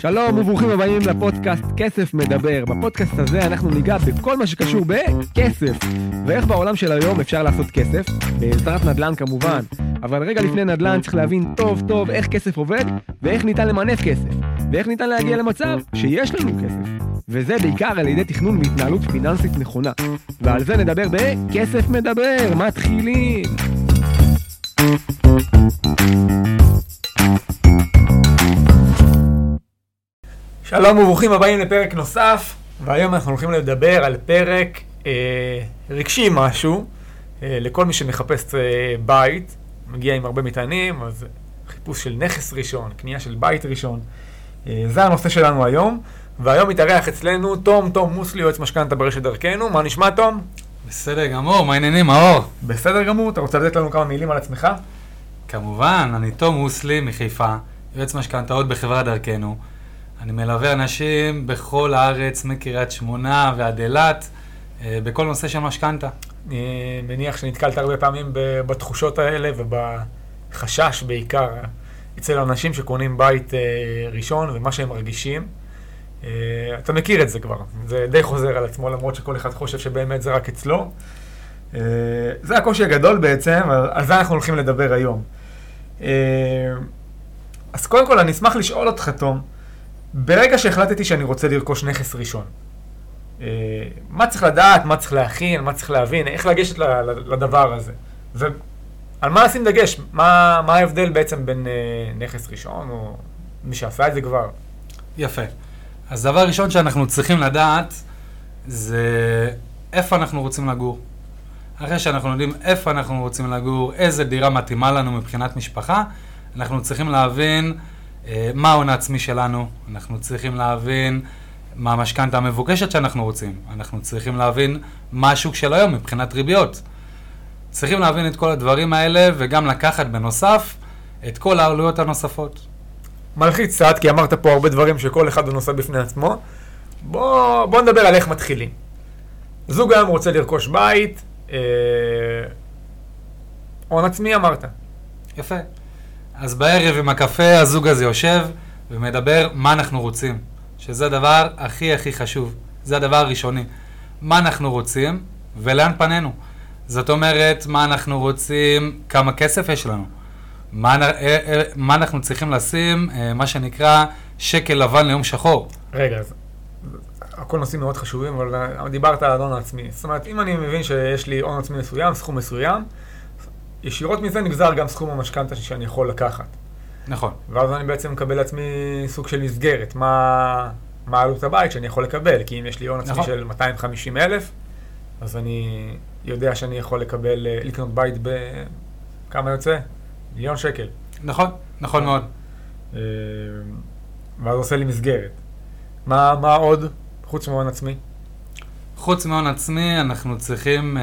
שלום וברוכים הבאים לפודקאסט כסף מדבר. בפודקאסט הזה אנחנו ניגע בכל מה שקשור בכסף. ואיך בעולם של היום אפשר לעשות כסף, בעזרת נדל"ן כמובן. אבל רגע לפני נדל"ן צריך להבין טוב טוב איך כסף עובד, ואיך ניתן למנף כסף. ואיך ניתן להגיע למצב שיש לנו כסף. וזה בעיקר על ידי תכנון והתנהלות פיננסית נכונה. ועל זה נדבר בכסף מדבר, מתחילים. שלום וברוכים הבאים לפרק נוסף, והיום אנחנו הולכים לדבר על פרק אה, רגשי משהו, אה, לכל מי שמחפש אה, בית, מגיע עם הרבה מטענים, אז חיפוש של נכס ראשון, קנייה של בית ראשון, אה, זה הנושא שלנו היום, והיום מתארח אצלנו תום, תום מוסלי, יועץ משכנתה ברשת דרכנו, מה נשמע תום? בסדר גמור, מה העניינים, מאור? בסדר גמור, אתה רוצה לתת לנו כמה מילים על עצמך? כמובן, אני תום מוסלי מחיפה, יועץ משכנתאות בחברת דרכנו. אני מלווה אנשים בכל הארץ, מקריית שמונה ועד אילת, אה, בכל נושא של משכנתה. אני מניח שנתקלת הרבה פעמים בתחושות האלה ובחשש בעיקר אצל אנשים שקונים בית אה, ראשון ומה שהם מרגישים. אה, אתה מכיר את זה כבר, זה די חוזר על עצמו למרות שכל אחד חושב שבאמת זה רק אצלו. אה, זה הקושי הגדול בעצם, על זה אנחנו הולכים לדבר היום. אה, אז קודם כל אני אשמח לשאול אותך, תום, ברגע שהחלטתי שאני רוצה לרכוש נכס ראשון, אה, מה צריך לדעת, מה צריך להכין, מה צריך להבין, איך לגשת לדבר הזה. ועל מה לשים דגש, מה, מה ההבדל בעצם בין אה, נכס ראשון, או מי שעשה את זה כבר. יפה. אז דבר ראשון שאנחנו צריכים לדעת, זה איפה אנחנו רוצים לגור. אחרי שאנחנו יודעים איפה אנחנו רוצים לגור, איזה דירה מתאימה לנו מבחינת משפחה, אנחנו צריכים להבין מה ההון העצמי שלנו, אנחנו צריכים להבין מה המשכנתה המבוקשת שאנחנו רוצים, אנחנו צריכים להבין מה השוק של היום מבחינת ריביות. צריכים להבין את כל הדברים האלה וגם לקחת בנוסף את כל העלויות הנוספות. מלחיץ קצת, כי אמרת פה הרבה דברים שכל אחד הוא נושא בפני עצמו. בוא, בוא נדבר על איך מתחילים. זוג היום רוצה לרכוש בית, אה, הון עצמי אמרת. יפה. אז בערב עם הקפה הזוג הזה יושב ומדבר מה אנחנו רוצים, שזה הדבר הכי הכי חשוב, זה הדבר הראשוני. מה אנחנו רוצים ולאן פנינו. זאת אומרת, מה אנחנו רוצים, כמה כסף יש לנו. מה, אה, אה, מה אנחנו צריכים לשים, אה, מה שנקרא שקל לבן ליום שחור. רגע, אז הכל נושאים מאוד חשובים, אבל דיברת על ההון העצמי. זאת אומרת, אם אני מבין שיש לי הון עצמי מסוים, סכום מסוים, ישירות מזה נגזר גם סכום המשכנתה שאני יכול לקחת. נכון. ואז אני בעצם מקבל לעצמי סוג של מסגרת, מה, מה עלות הבית שאני יכול לקבל, כי אם יש לי הון עצמי נכון. של 250 אלף, אז אני יודע שאני יכול לקבל, אה, לקנות בית בכמה יוצא? מיליון שקל. נכון, נכון מאוד. אה, ואז עושה לי מסגרת. מה, מה עוד, חוץ מהון עצמי? חוץ מהון עצמי, אנחנו צריכים אה,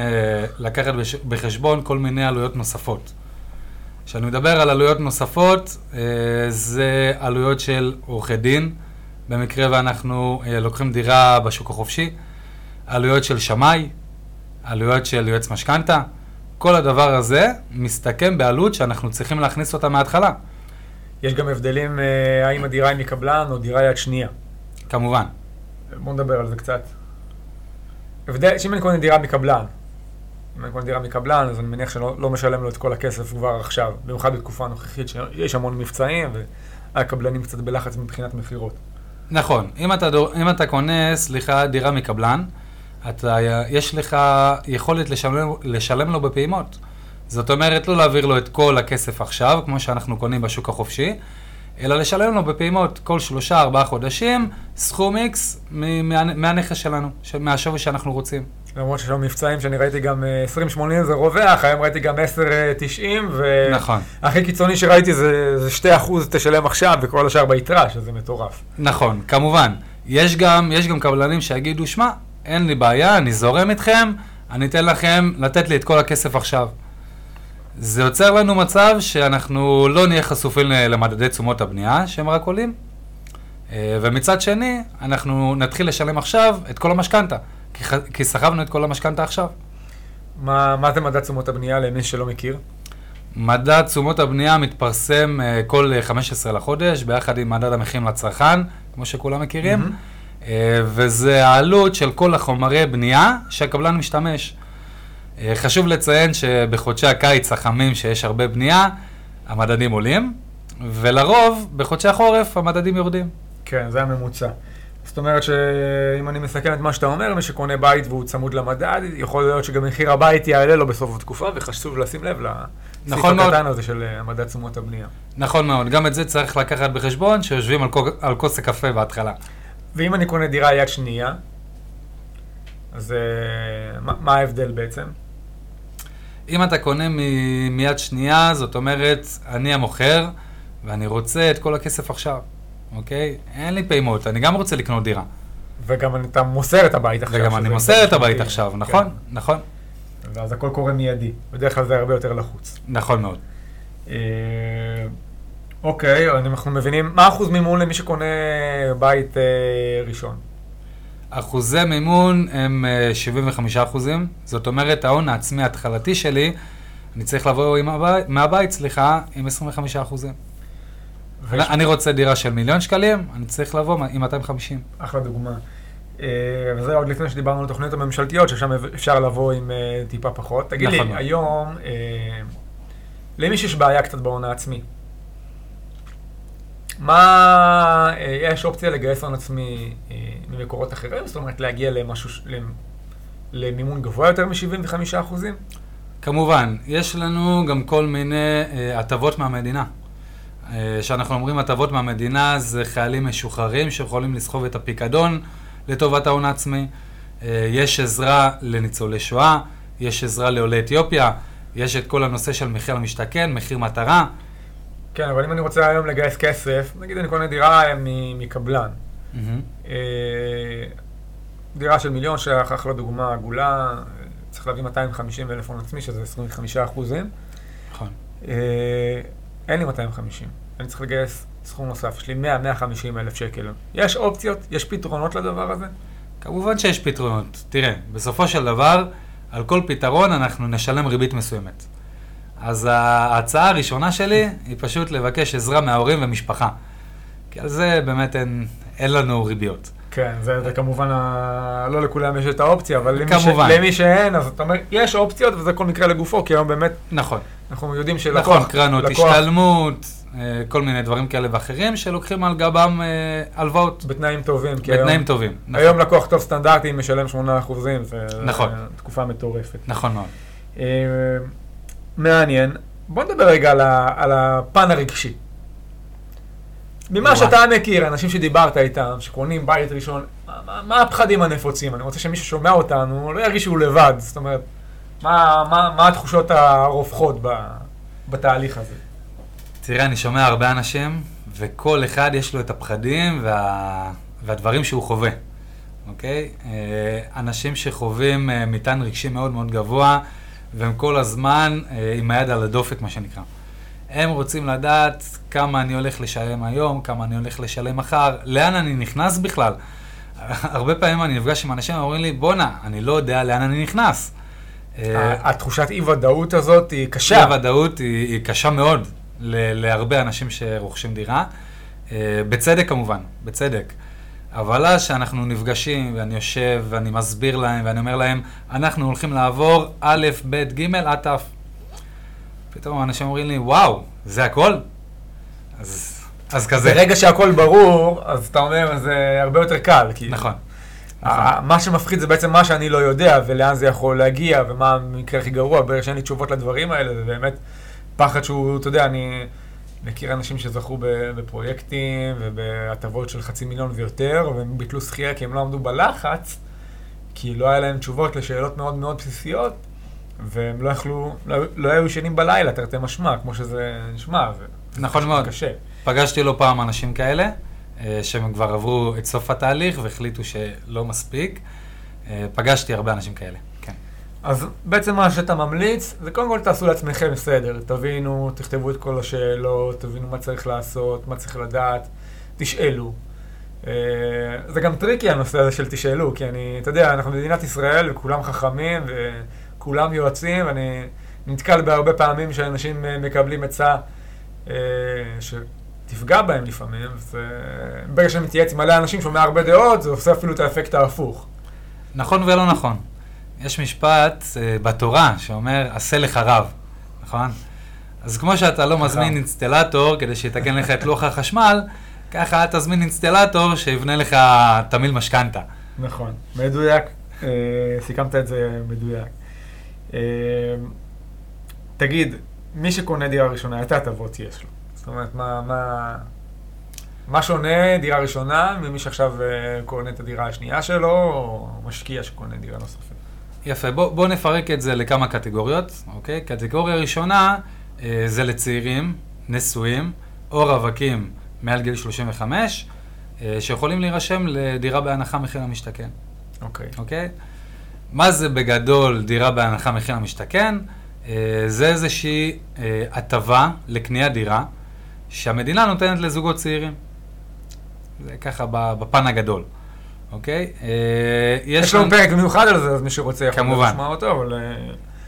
לקחת בש... בחשבון כל מיני עלויות נוספות. כשאני מדבר על עלויות נוספות, אה, זה עלויות של עורכי דין, במקרה ואנחנו אה, לוקחים דירה בשוק החופשי, עלויות של שמאי, עלויות של יועץ משכנתה, כל הדבר הזה מסתכם בעלות שאנחנו צריכים להכניס אותה מההתחלה, יש גם הבדלים אה, האם הדירה היא מקבלן או דירה יד שנייה. כמובן. בואו נדבר על זה קצת. הבדל, שאם אני קונה דירה מקבלן, אם אני קונה דירה מקבלן, אז אני מניח שלא לא משלם לו את כל הכסף כבר עכשיו, במיוחד בתקופה הנוכחית שיש המון מבצעים, והקבלנים קצת בלחץ מבחינת מכירות. נכון, אם אתה, דור, אם אתה קונה, סליחה, דירה מקבלן, אתה, יש לך יכולת לשלם, לשלם לו בפעימות. זאת אומרת, לא להעביר לו את כל הכסף עכשיו, כמו שאנחנו קונים בשוק החופשי, אלא לשלם לו בפעימות כל שלושה, ארבעה חודשים, סכום איקס מהנכס שלנו, מהשווי שאנחנו רוצים. למרות שיש לנו מבצעים שאני ראיתי גם אה, 2080 זה רווח, היום ראיתי גם 1090, והכי נכון, קיצוני שראיתי זה, זה 2% תשלם עכשיו, וכל השאר ביתרה, שזה מטורף. נכון, כמובן. יש גם, יש גם קבלנים שיגידו, שמע, אין לי בעיה, אני זורם איתכם, אני אתן לכם לתת לי את כל הכסף עכשיו. זה יוצר לנו מצב שאנחנו לא נהיה חשופים למדדי תשומות הבנייה, שהם רק עולים, אה, ומצד שני, אנחנו נתחיל לשלם עכשיו את כל המשכנתה, כי, סחבנו את כל המשכנתה עכשיו. מה, מה זה מדד תשומות הבנייה למי שלא מכיר? מדד תשומות הבנייה מתפרסם אה, כל אה, 15 לחודש, ביחד עם מדד המחירים לצרכן, כמו שכולם מכירים, אה, וזה העלות של כל החומרי בנייה שהקבלן משתמש. אה, חשוב לציין שבחודשי הקיץ החמים, שיש הרבה בנייה, המדדים עולים, ולרוב, בחודשי החורף, המדדים יורדים. כן, זה הממוצע. זאת אומרת שאם אני מסכם את מה שאתה אומר, מי שקונה בית והוא צמוד למדד, יכול להיות שגם מחיר הבית יעלה לו בסוף התקופה, וחשוב לשים לב לסעיף נכון מאוד. הקטן הזה של אה, מדד תשומות הבנייה. נכון מאוד, גם את זה צריך לקחת בחשבון, שיושבים על, על כוס הקפה בהתחלה. ואם אני קונה דירה יד שנייה, אז אה, מה, מה ההבדל בעצם? אם אתה קונה מ- מיד שנייה, זאת אומרת, אני המוכר, ואני רוצה את כל הכסף עכשיו, אוקיי? אין לי פעימות, אני גם רוצה לקנות דירה. וגם אתה מוסר את הבית עכשיו. וגם אני מוסר את הבית. עכשיו, כן. נכון? נכון. ואז הכל קורה מיידי. בדרך כלל זה הרבה יותר לחוץ. נכון מאוד. אה, אוקיי, אנחנו מבינים, מה אחוז מימון למי שקונה בית אה, ראשון? אחוזי מימון הם אה, 75 אחוזים, זאת אומרת, ההון העצמי ההתחלתי שלי, אני צריך לבוא עם הבית, מהבית, סליחה, עם 25 אחוזים. ויש- אני רוצה דירה של מיליון שקלים, אני צריך לבוא עם 250. אחלה דוגמה. אה, וזה עוד לפני שדיברנו על התוכניות הממשלתיות, ששם אפשר לבוא עם אה, טיפה פחות. תגיד לי, נכון מאוד. היום, אה, למי שיש בעיה קצת בהון העצמי, מה, אה, יש אופציה לגייס הון עצמי אה, ממקורות אחרים? זאת אומרת, להגיע למשהו, למימון גבוה יותר מ-75 אחוזים? כמובן, יש לנו גם כל מיני אה, הטבות מהמדינה. כשאנחנו אומרים הטבות מהמדינה, זה חיילים משוחררים שיכולים לסחוב את הפיקדון לטובת ההון העצמי. יש עזרה לניצולי שואה, יש עזרה לעולי אתיופיה, יש את כל הנושא של מחיר למשתכן, מחיר מטרה. כן, אבל אם אני רוצה היום לגייס כסף, נגיד אני קונה דירה מ- מקבלן. אה, דירה של מיליון ש"ח, אחלה דוגמה עגולה, אה, צריך להביא 250 אלף הון עצמי, שזה 25 אחוזים. נכון. אה, אין לי 250, אני צריך לגייס סכום נוסף, יש לי 100-150 אלף שקל. יש אופציות, יש פתרונות לדבר הזה? כמובן שיש פתרונות. תראה, בסופו של דבר, על כל פתרון אנחנו נשלם ריבית מסוימת. אז ההצעה הראשונה שלי היא פשוט לבקש עזרה מההורים ומשפחה. כי על זה באמת אין, אין לנו ריביות. כן, זה, זה כמובן, ה... לא לכולם יש את האופציה, אבל למי, כמובן. ש... למי שאין, אז אתה אומר, יש אופציות וזה כל מקרה לגופו, כי היום באמת נכון. אנחנו יודעים שלקוח... נכון, קרנות לקוח השתלמות, אה, כל מיני דברים כאלה ואחרים, שלוקחים על גבם אה, הלוואות בתנאים טובים, כי בתנאים היום, טובים. נכון, היום לקוח טוב סטנדרטי משלם 8 אחוזים, זה נכון. תקופה מטורפת. נכון מאוד. מעניין. בוא נדבר רגע על, ה, על הפן הרגשי. ממה וואי. שאתה מכיר, אנשים שדיברת איתם, שקונים בית ראשון, מה, מה, מה הפחדים הנפוצים? אני רוצה שמי ששומע אותנו לא ירגיש שהוא לבד. זאת אומרת, מה, מה, מה התחושות הרווחות ב, בתהליך הזה? תראה, אני שומע הרבה אנשים, וכל אחד יש לו את הפחדים וה... והדברים שהוא חווה, אוקיי? אה, אנשים שחווים אה, מטען רגשי מאוד מאוד גבוה, והם כל הזמן אה, עם היד על הדופק, מה שנקרא. הם רוצים לדעת כמה אני הולך לשלם היום, כמה אני הולך לשלם מחר, לאן אני נכנס בכלל. הרבה פעמים אני נפגש עם אנשים ואומרים לי, בואנה, אני לא יודע לאן אני נכנס. אה, התחושת אי-ודאות הזאת היא קשה. הוודאות היא, היא קשה מאוד להרבה אנשים שרוכשים דירה. אה, בצדק כמובן, בצדק. אבל אז שאנחנו נפגשים ואני יושב ואני מסביר להם ואני אומר להם, אנחנו הולכים לעבור א', ב', ג', עד ת'. פתאום אנשים אומרים לי, וואו, זה הכל? אז, אז כזה. ברגע שהכל ברור, אז אתה אומר, זה הרבה יותר קל. כי נכון. ה- מה שמפחיד זה בעצם מה שאני לא יודע, ולאן זה יכול להגיע, ומה המקרה הכי גרוע, ברגע שאין לי תשובות לדברים האלה, זה באמת פחד שהוא, אתה יודע, אני מכיר אנשים שזכו בפרויקטים ובהטבות של חצי מיליון ויותר, והם ביטלו שחייה כי הם לא עמדו בלחץ, כי לא היה להם תשובות לשאלות מאוד מאוד בסיסיות, והם לא יכלו, לא, לא היו ישנים בלילה, תרתי משמע, כמו שזה נשמע. נכון מאוד. קשה. פגשתי לא פעם אנשים כאלה, אה, שהם כבר עברו את סוף התהליך והחליטו שלא מספיק. אה, פגשתי הרבה אנשים כאלה. אז בעצם מה שאתה ממליץ, זה קודם כל תעשו לעצמכם סדר. תבינו, תכתבו את כל השאלות, תבינו מה צריך לעשות, מה צריך לדעת, תשאלו. אה, זה גם tricky הנושא הזה של תשאלו, כי אני, אתה יודע, אנחנו במדינת ישראל וכולם חכמים וכולם יועצים, ואני נתקל בהרבה פעמים שאנשים אה, מקבלים עצה, אה, ש... תפגע בהם לפעמים, וברגע שאני מתייעץ עם מלא אנשים, שומע הרבה דעות, זה עושה אפילו את האפקט ההפוך. נכון ולא נכון. יש משפט uh, בתורה שאומר, עשה לך רב, נכון? אז כמו שאתה לא מזמין נכון. אינסטלטור כדי שיתקן לך את לוח החשמל, ככה אל תזמין אינסטלטור שיבנה לך תמיל משכנתה. נכון, מדויק, אה, סיכמת את זה מדויק. אה, תגיד, מי שקונה דירה ראשונה, איזה הטבות יש לו? זאת אומרת, מה, מה, מה שונה דירה ראשונה ממי שעכשיו קונה את הדירה השנייה שלו, או משקיע שקונה דירה נוספת? יפה, בוא, בוא נפרק את זה לכמה קטגוריות, אוקיי? קטגוריה ראשונה אה, זה לצעירים, נשואים, או רווקים מעל גיל 35, אה, שיכולים להירשם לדירה בהנחה מחיר למשתכן, אוקיי. אוקיי? מה זה בגדול דירה בהנחה מחיר למשתכן? אה, זה איזושהי אה, הטבה לקניית דירה שהמדינה נותנת לזוגות צעירים. זה ככה בפן הגדול, אוקיי? אה, יש לנו פרק מיוחד על זה, אז מי שרוצה יכול כמובן. לשמוע אותו, אבל... אה,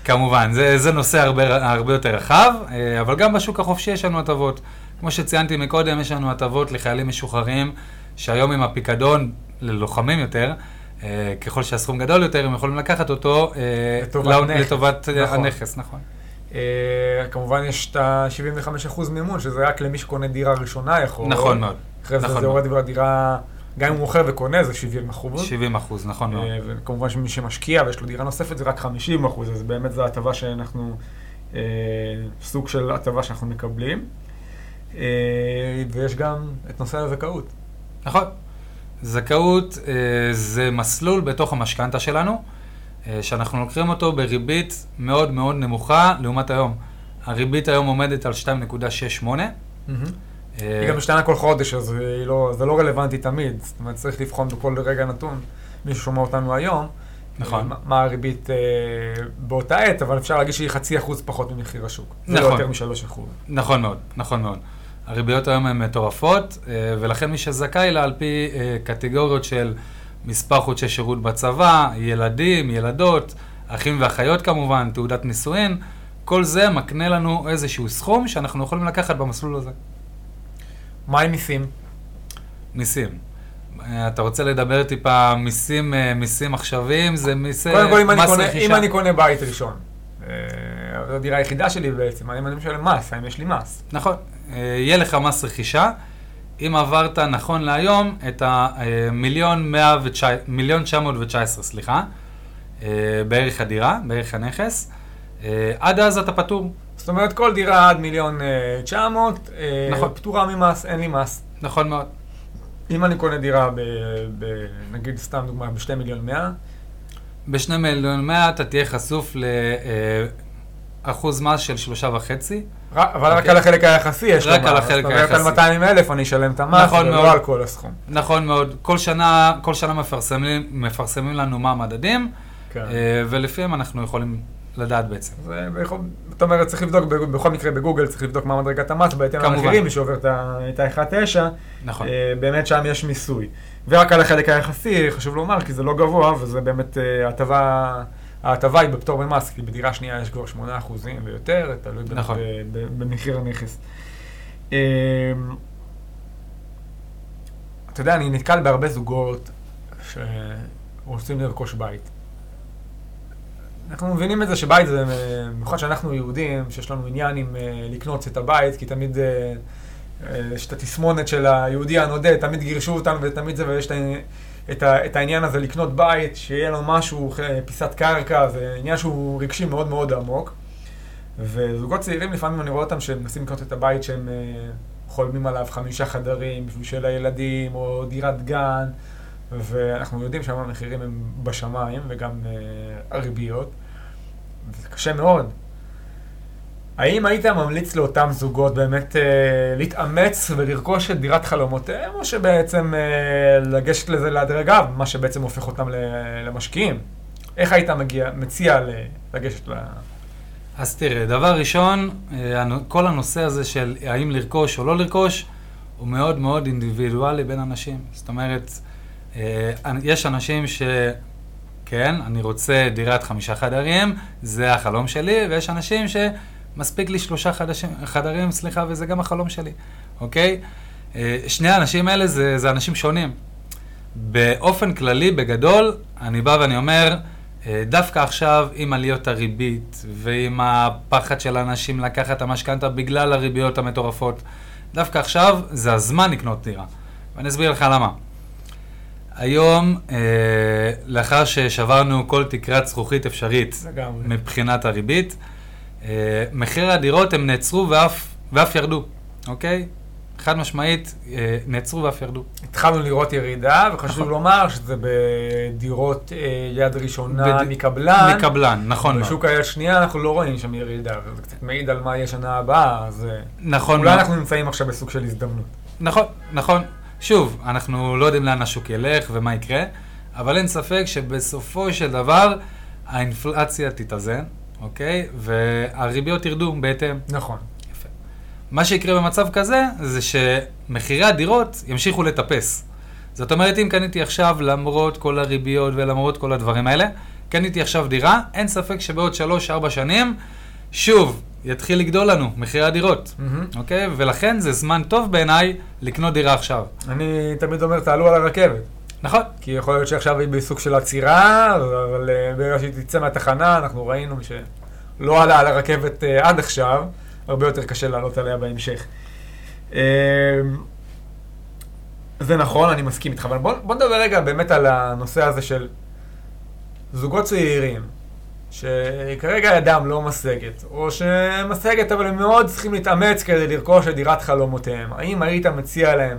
כמובן, זה, זה נושא הרבה, הרבה יותר רחב, אה, אבל גם בשוק החופשי יש לנו הטבות. כמו שציינתי מקודם, יש לנו הטבות לחיילים משוחררים, שהיום עם הפיקדון, ללוחמים יותר, אה, ככל שהסכום גדול יותר, הם יכולים לקחת אותו אה, לטובת לא-. לטובת נכון. הנכס, נכון. אה, כמובן יש את ה-75% מימון, שזה רק למי שקונה דירה ראשונה יכול. נכון מאוד, אחרי זה נכון זה מאוד. יורד בדירה, גם אם הוא מוכר וקונה זה 70 אחוז. 70 אחוז, נכון מאוד. אה, וכמובן שמי שמשקיע ויש לו דירה נוספת זה רק 50 אחוז, אז באמת זו הטבה שאנחנו, אה, סוג של הטבה שאנחנו מקבלים. אה, ויש גם את נושא הזכאות. נכון. זכאות אה, זה מסלול בתוך המשכנתה שלנו, שאנחנו לוקחים אותו בריבית מאוד מאוד נמוכה לעומת היום. הריבית היום עומדת על 2.68. אה, היא גם משתנה כל חודש, אז לא, זה לא רלוונטי תמיד. זאת אומרת, צריך לבחון בכל רגע נתון, מי ששומע אותנו היום, נכון. אה, מה- הריבית אה, באותה עת, אבל אפשר להגיד שהיא חצי אחוז פחות ממחיר השוק. זה לא נכון. יותר משלוש אחוז. נכון מאוד, נכון מאוד. הריביות היום הן מטורפות, אה, ולכן מי שזכאי לה על פי אה, קטגוריות של מספר חודשי שירות בצבא, ילדים, ילדות, אחים ואחיות כמובן, תעודת נישואין, כל זה מקנה לנו איזשהו סכום שאנחנו יכולים לקחת במסלול הזה. מה עם מיסים? מיסים. אה, אתה רוצה לדבר טיפה מיסים, אה, מיסים עכשוויים? זה מיסי קודם כל, אם אני קונה-. אם אני קונה בית ראשון, אה, זו הדירה היחידה שלי בעצם, האם אני משלם מס, האם יש לי מס? נכון, אה, יהיה לך מס רכישה, אם עברת נכון להיום את המיליון מיליון תשע מאות ותשע עשרה, סליחה, אה, בערך הדירה, בערך הנכס, אה, עד אז אתה פטור. זאת אומרת, כל דירה עד מיליון אה, תשע מאות, אה, נכון. פטורה ממס, אין לי מס. נכון מאוד. אם אני קונה דירה ב... ב נגיד, סתם דוגמא, בשתי מיליון מאה, בשני מיליון מאה אתה תהיה חשוף לאחוז מס של שלושה וחצי. ר- אבל רק אוקיי. על החלק היחסי יש לו רק מס. על החלק זאת אומרת, היחסי. על 200 אלף אני אשלם את המס, נכון. ולא על כל הסכום. נכון מאוד, כל שנה, כל שנה מפרסמים, מפרסמים לנו מה המדדים, כן. אה, ולפיהם אנחנו יכולים לדעת בעצם. זה יכול- זאת אומרת, צריך לבדוק, בכל מקרה בגוגל צריך לבדוק מה מדרגת המס בהתאם. למחירים, מי שעובר את ה- את ה-1.9, נכון. אה, באמת שם יש מיסוי. ורק על החלק היחסי, חשוב לומר, כי זה לא גבוה, וזה באמת אה, הטבה, ההטבה היא בפטור ממס, כי בדירה שנייה יש כבר 8% ויותר, תלוי נכון. במחיר הנכס. אה, אתה יודע, אני נתקל בהרבה זוגות שרוצים לרכוש בית. אנחנו מבינים את זה שבית זה, במיוחד שאנחנו יהודים, שיש לנו עניין עם אה, לקנות את הבית, כי תמיד אה, אה, יש את התסמונת של היהודי הנודד, תמיד גירשו אותנו ותמיד זה, ויש את, ה- את, העניין הזה לקנות בית, שיהיה לו משהו, פיסת קרקע, זה עניין שהוא רגשי מאוד מאוד עמוק. וזוגות צעירים, לפעמים אני רואה אותם שהם מנסים לקנות את הבית שהם חולמים עליו חמישה חדרים בשביל של הילדים, או דירת גן, ואנחנו יודעים שהיום המחירים הם בשמיים, וגם אה, הריביות, וזה קשה מאוד. האם היית ממליץ לאותם זוגות באמת אה, להתאמץ ולרכוש את דירת חלומותיהם, או שבעצם אה, לגשת לזה להדרגה, מה שבעצם הופך אותם למשקיעים? איך היית מגיע, מציע לגשת ל... אז תראה, דבר ראשון, אה, כל הנושא הזה של האם לרכוש או לא לרכוש, הוא מאוד מאוד אינדיבידואלי בין אנשים. זאת אומרת, יש אנשים ש... כן, אני רוצה דירת חמישה חדרים, זה החלום שלי, ויש אנשים מספיק לי שלושה חדשים, חדרים, סליחה, וזה גם החלום שלי, אוקיי? אה, שני האנשים האלה זה, זה אנשים שונים. באופן כללי, בגדול, אני בא ואני אומר, אה, דווקא עכשיו, עם עליות הריבית, ועם הפחד של האנשים לקחת את המשכנתה בגלל הריביות המטורפות, דווקא עכשיו זה הזמן לקנות דירה. ואני אסביר לך למה. היום, אה, לאחר ששברנו כל תקרת זכוכית אפשרית לגמרי. מבחינת הריבית, אה, מחירי הדירות הם נעצרו ואף, ואף ירדו, אוקיי? חד משמעית, אה, נעצרו ואף ירדו. התחלנו לראות ירידה, וחשוב נכון. לומר שזה בדירות אה, יד ראשונה בד- מקבלן. מקבלן, נכון מאוד. בשוק היד שנייה אנחנו לא רואים שם ירידה, וזה קצת מעיד על מה יהיה שנה הבאה, אז אה, נכון אולי מאוד. אנחנו נמצאים עכשיו בסוג של הזדמנות. נכון, נכון. שוב, אנחנו לא יודעים לאן השוק ילך ומה יקרה, אבל אין ספק שבסופו של דבר האינפלציה תתאזן, אוקיי? והריביות ירדו בהתאם. נכון. יפה. מה שיקרה במצב כזה, זה שמחירי הדירות ימשיכו לטפס. זאת אומרת, אם קניתי עכשיו, למרות כל הריביות ולמרות כל הדברים האלה, קניתי עכשיו דירה, אין ספק שבעוד 3-4 שנים, שוב, יתחיל לגדול לנו מחירי הדירות, מהמם. אוקיי? ולכן זה זמן טוב בעיניי לקנות דירה עכשיו. אני תמיד אומר, תעלו על הרכבת. נכון, כי יכול להיות שעכשיו היא בסוג של עצירה, אבל אה, ברגע שהיא תצא מהתחנה, אנחנו ראינו שלא עלה על הרכבת אה, עד עכשיו, הרבה יותר קשה לעלות עליה בהמשך. אה, זה נכון, אני מסכים איתך, אבל בוא, בוא נדבר רגע באמת על הנושא הזה של זוגות צעירים, שכרגע ידם לא משגת, או שמשגת אבל הם מאוד צריכים להתאמץ כדי לרכוש את דירת חלומותיהם. האם היית מציע להם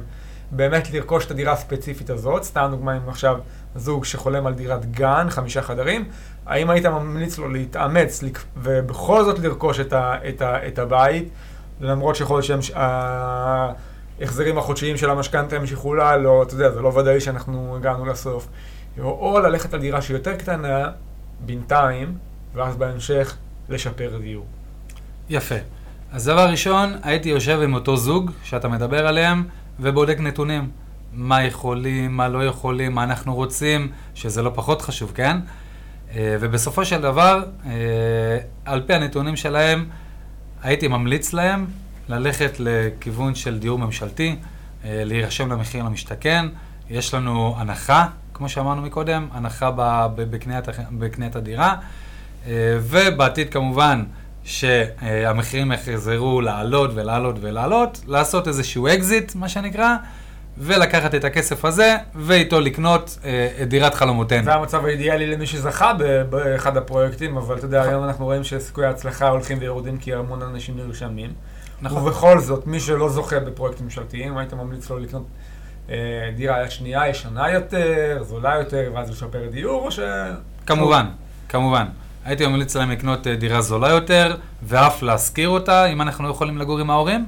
באמת לרכוש את הדירה הספציפית הזאת? סתם דוגמא אם עכשיו זוג שחולם על דירת גן, חמישה חדרים, האם היית ממליץ לו להתאמץ ובכל זאת לרכוש את, ה, את, ה, את הבית, למרות שיכול להיות שהם... ש- ה- ההחזרים החודשיים של המשכנתה ימשיכו לעלות, אתה יודע, זה לא ודאי שאנחנו הגענו לסוף. או, או ללכת על דירה שהיא יותר קטנה, בינתיים, ואז בהמשך לשפר דיור. יפה. אז דבר ראשון, הייתי יושב עם אותו זוג שאתה מדבר עליהם, ובודק נתונים. מה יכולים, מה לא יכולים, מה אנחנו רוצים, שזה לא פחות חשוב, כן? אה, ובסופו של דבר, אה, על פי הנתונים שלהם, הייתי ממליץ להם ללכת לכיוון של דיור ממשלתי, אה, להירשם למחיר למשתכן. יש לנו הנחה, כמו שאמרנו מקודם, הנחה בקניית, הדירה, ובעתיד כמובן שהמחירים יחזרו לעלות ולעלות ולעלות, לעשות איזשהו אקזיט, מה שנקרא, ולקחת את הכסף הזה, ואיתו לקנות אה, את דירת חלומותינו. זה המצב האידיאלי למי שזכה באחד הפרויקטים, אבל אתה יודע. היום אנחנו רואים שסיכויי ההצלחה הולכים ויורדים כי המון אנשים נרשמים. נכון. ובכל זאת, מי שלא זוכה בפרויקטים ממשלתיים, היית ממליץ לו לקנות אה, דירה יד שנייה, ישנה יותר, זולה יותר, ואז לשפר דיור, או ש... כמובן, כמובן. הייתי ממליץ להם לקנות אה, דירה זולה יותר, ואף להשכיר אותה, אם אנחנו לא יכולים לגור עם ההורים.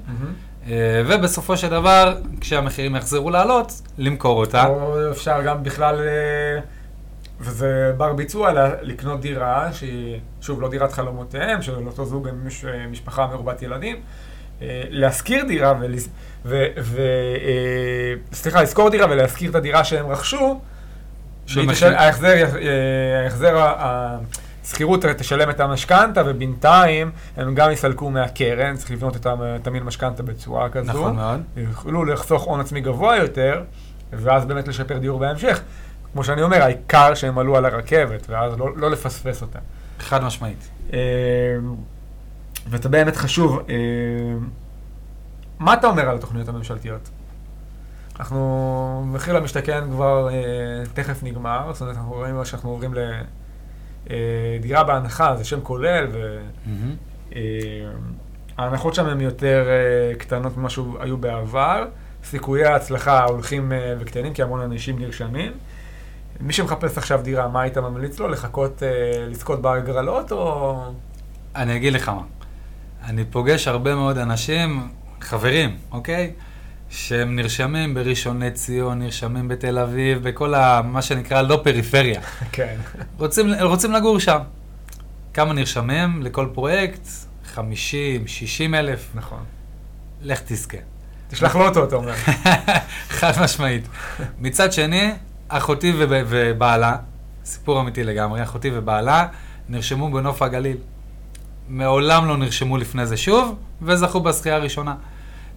אה, ובסופו של דבר, כשהמחירים יחזרו לעלות, למכור אותה. או אפשר גם בכלל, אה, וזה בר ביצוע, לקנות דירה שהיא, שוב, לא דירת חלומותיהם, של אותו זוג עם מש- משפחה מרובת ילדים, להשכיר דירה, ולס- ו... ו סליחה, לשכור דירה ולהשכיר את הדירה שהם רכשו, תשל- ההחזר, השכירות תשלם את המשכנתה, ובינתיים הם גם יסלקו מהקרן, צריך לבנות את המין משכנתה בצורה כזו. נכון מאוד. יוכלו לחסוך הון עצמי גבוה יותר, ואז באמת לשפר דיור בהמשך. כמו שאני אומר, העיקר שהם עלו על הרכבת, ואז לא, לא לפספס אותה. חד משמעית. אה, וזה באמת חשוב. אה, מה אתה אומר על התוכניות הממשלתיות? אנחנו, מחיר למשתכן כבר אה, תכף נגמר, זאת אומרת, אנחנו רואים שאנחנו עוברים לדירה בהנחה, זה שם כולל, ו... מהמם. אה, שם הן יותר אה, קטנות ממה שהיו בעבר, סיכויי ההצלחה הולכים אה, וקטנים כי המון אנשים נרשמים. מי שמחפש עכשיו דירה, מה היית ממליץ לו? לחכות, אה, לזכות בהגרלות או... אני אגיד לך מה. אני פוגש הרבה מאוד אנשים, חברים, אוקיי? שהם נרשמים בראשון לציון, נרשמים בתל אביב, בכל ה... מה שנקרא לא פריפריה. כן. רוצים, רוצים לגור שם. כמה נרשמים לכל פרויקט? 50, 60 אלף. נכון. לך תזכה. תשלח לו אותו, אתה אומר. חד משמעית. מצד שני, אחותי וב- ובעלה, סיפור אמיתי לגמרי, אחותי ובעלה נרשמו בנוף הגליל. מעולם לא נרשמו לפני זה שוב, וזכו בזכייה הראשונה.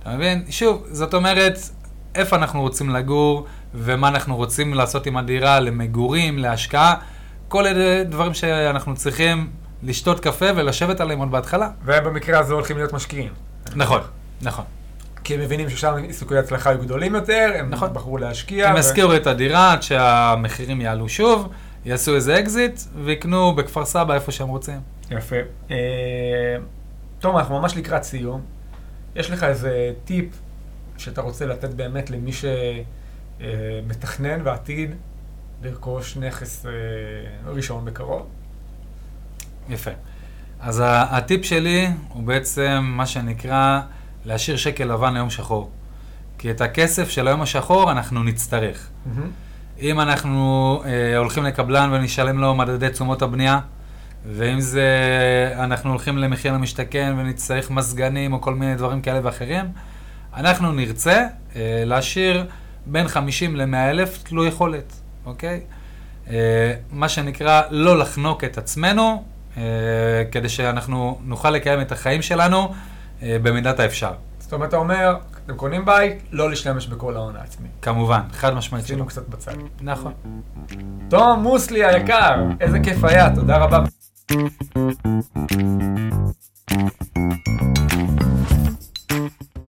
אתה מבין? שוב, זאת אומרת, איפה אנחנו רוצים לגור, ומה אנחנו רוצים לעשות עם הדירה, למגורים, להשקעה, כל אלה דברים שאנחנו צריכים לשתות קפה ולשבת עליהם עוד בהתחלה. ובמקרה הזה הולכים להיות משקיעים. נכון, נכון. כי הם מבינים ששם סיכויי הצלחה היו גדולים יותר, הם נכון. בחרו להשקיע. הם ו- ישכירו את הדירה עד שהמחירים יעלו שוב, יעשו איזה אקזיט, ויקנו בכפר סבא איפה שהם רוצים. יפה. אה, תום, אנחנו ממש לקראת סיום. יש לך איזה טיפ שאתה רוצה לתת באמת למי שמתכנן ועתיד לרכוש נכס אה, ראשון בקרוב? יפה. אז הטיפ שלי הוא בעצם מה שנקרא להשאיר שקל לבן ליום שחור. כי את הכסף של היום השחור אנחנו נצטרך. אם אנחנו אה, הולכים לקבלן ונשלם לו מדדי תשומות הבנייה, ואם זה אנחנו הולכים למחיר למשתכן ונצטרך מזגנים או כל מיני דברים כאלה ואחרים, אנחנו נרצה אה, להשאיר בין 50 ל-100 אלף תלוי יכולת, אוקיי? אה, מה שנקרא לא לחנוק את עצמנו, אה, כדי שאנחנו נוכל לקיים את החיים שלנו אה, במידת האפשר. זאת אומרת, אתה אומר, אתם קונים בית, לא להשתמש בכל ההון העצמי. כמובן, חד משמעית שימו שלא. קצת בצד. נכון. תום מוסלי היקר, איזה כיף היה, תודה רבה. Thank you.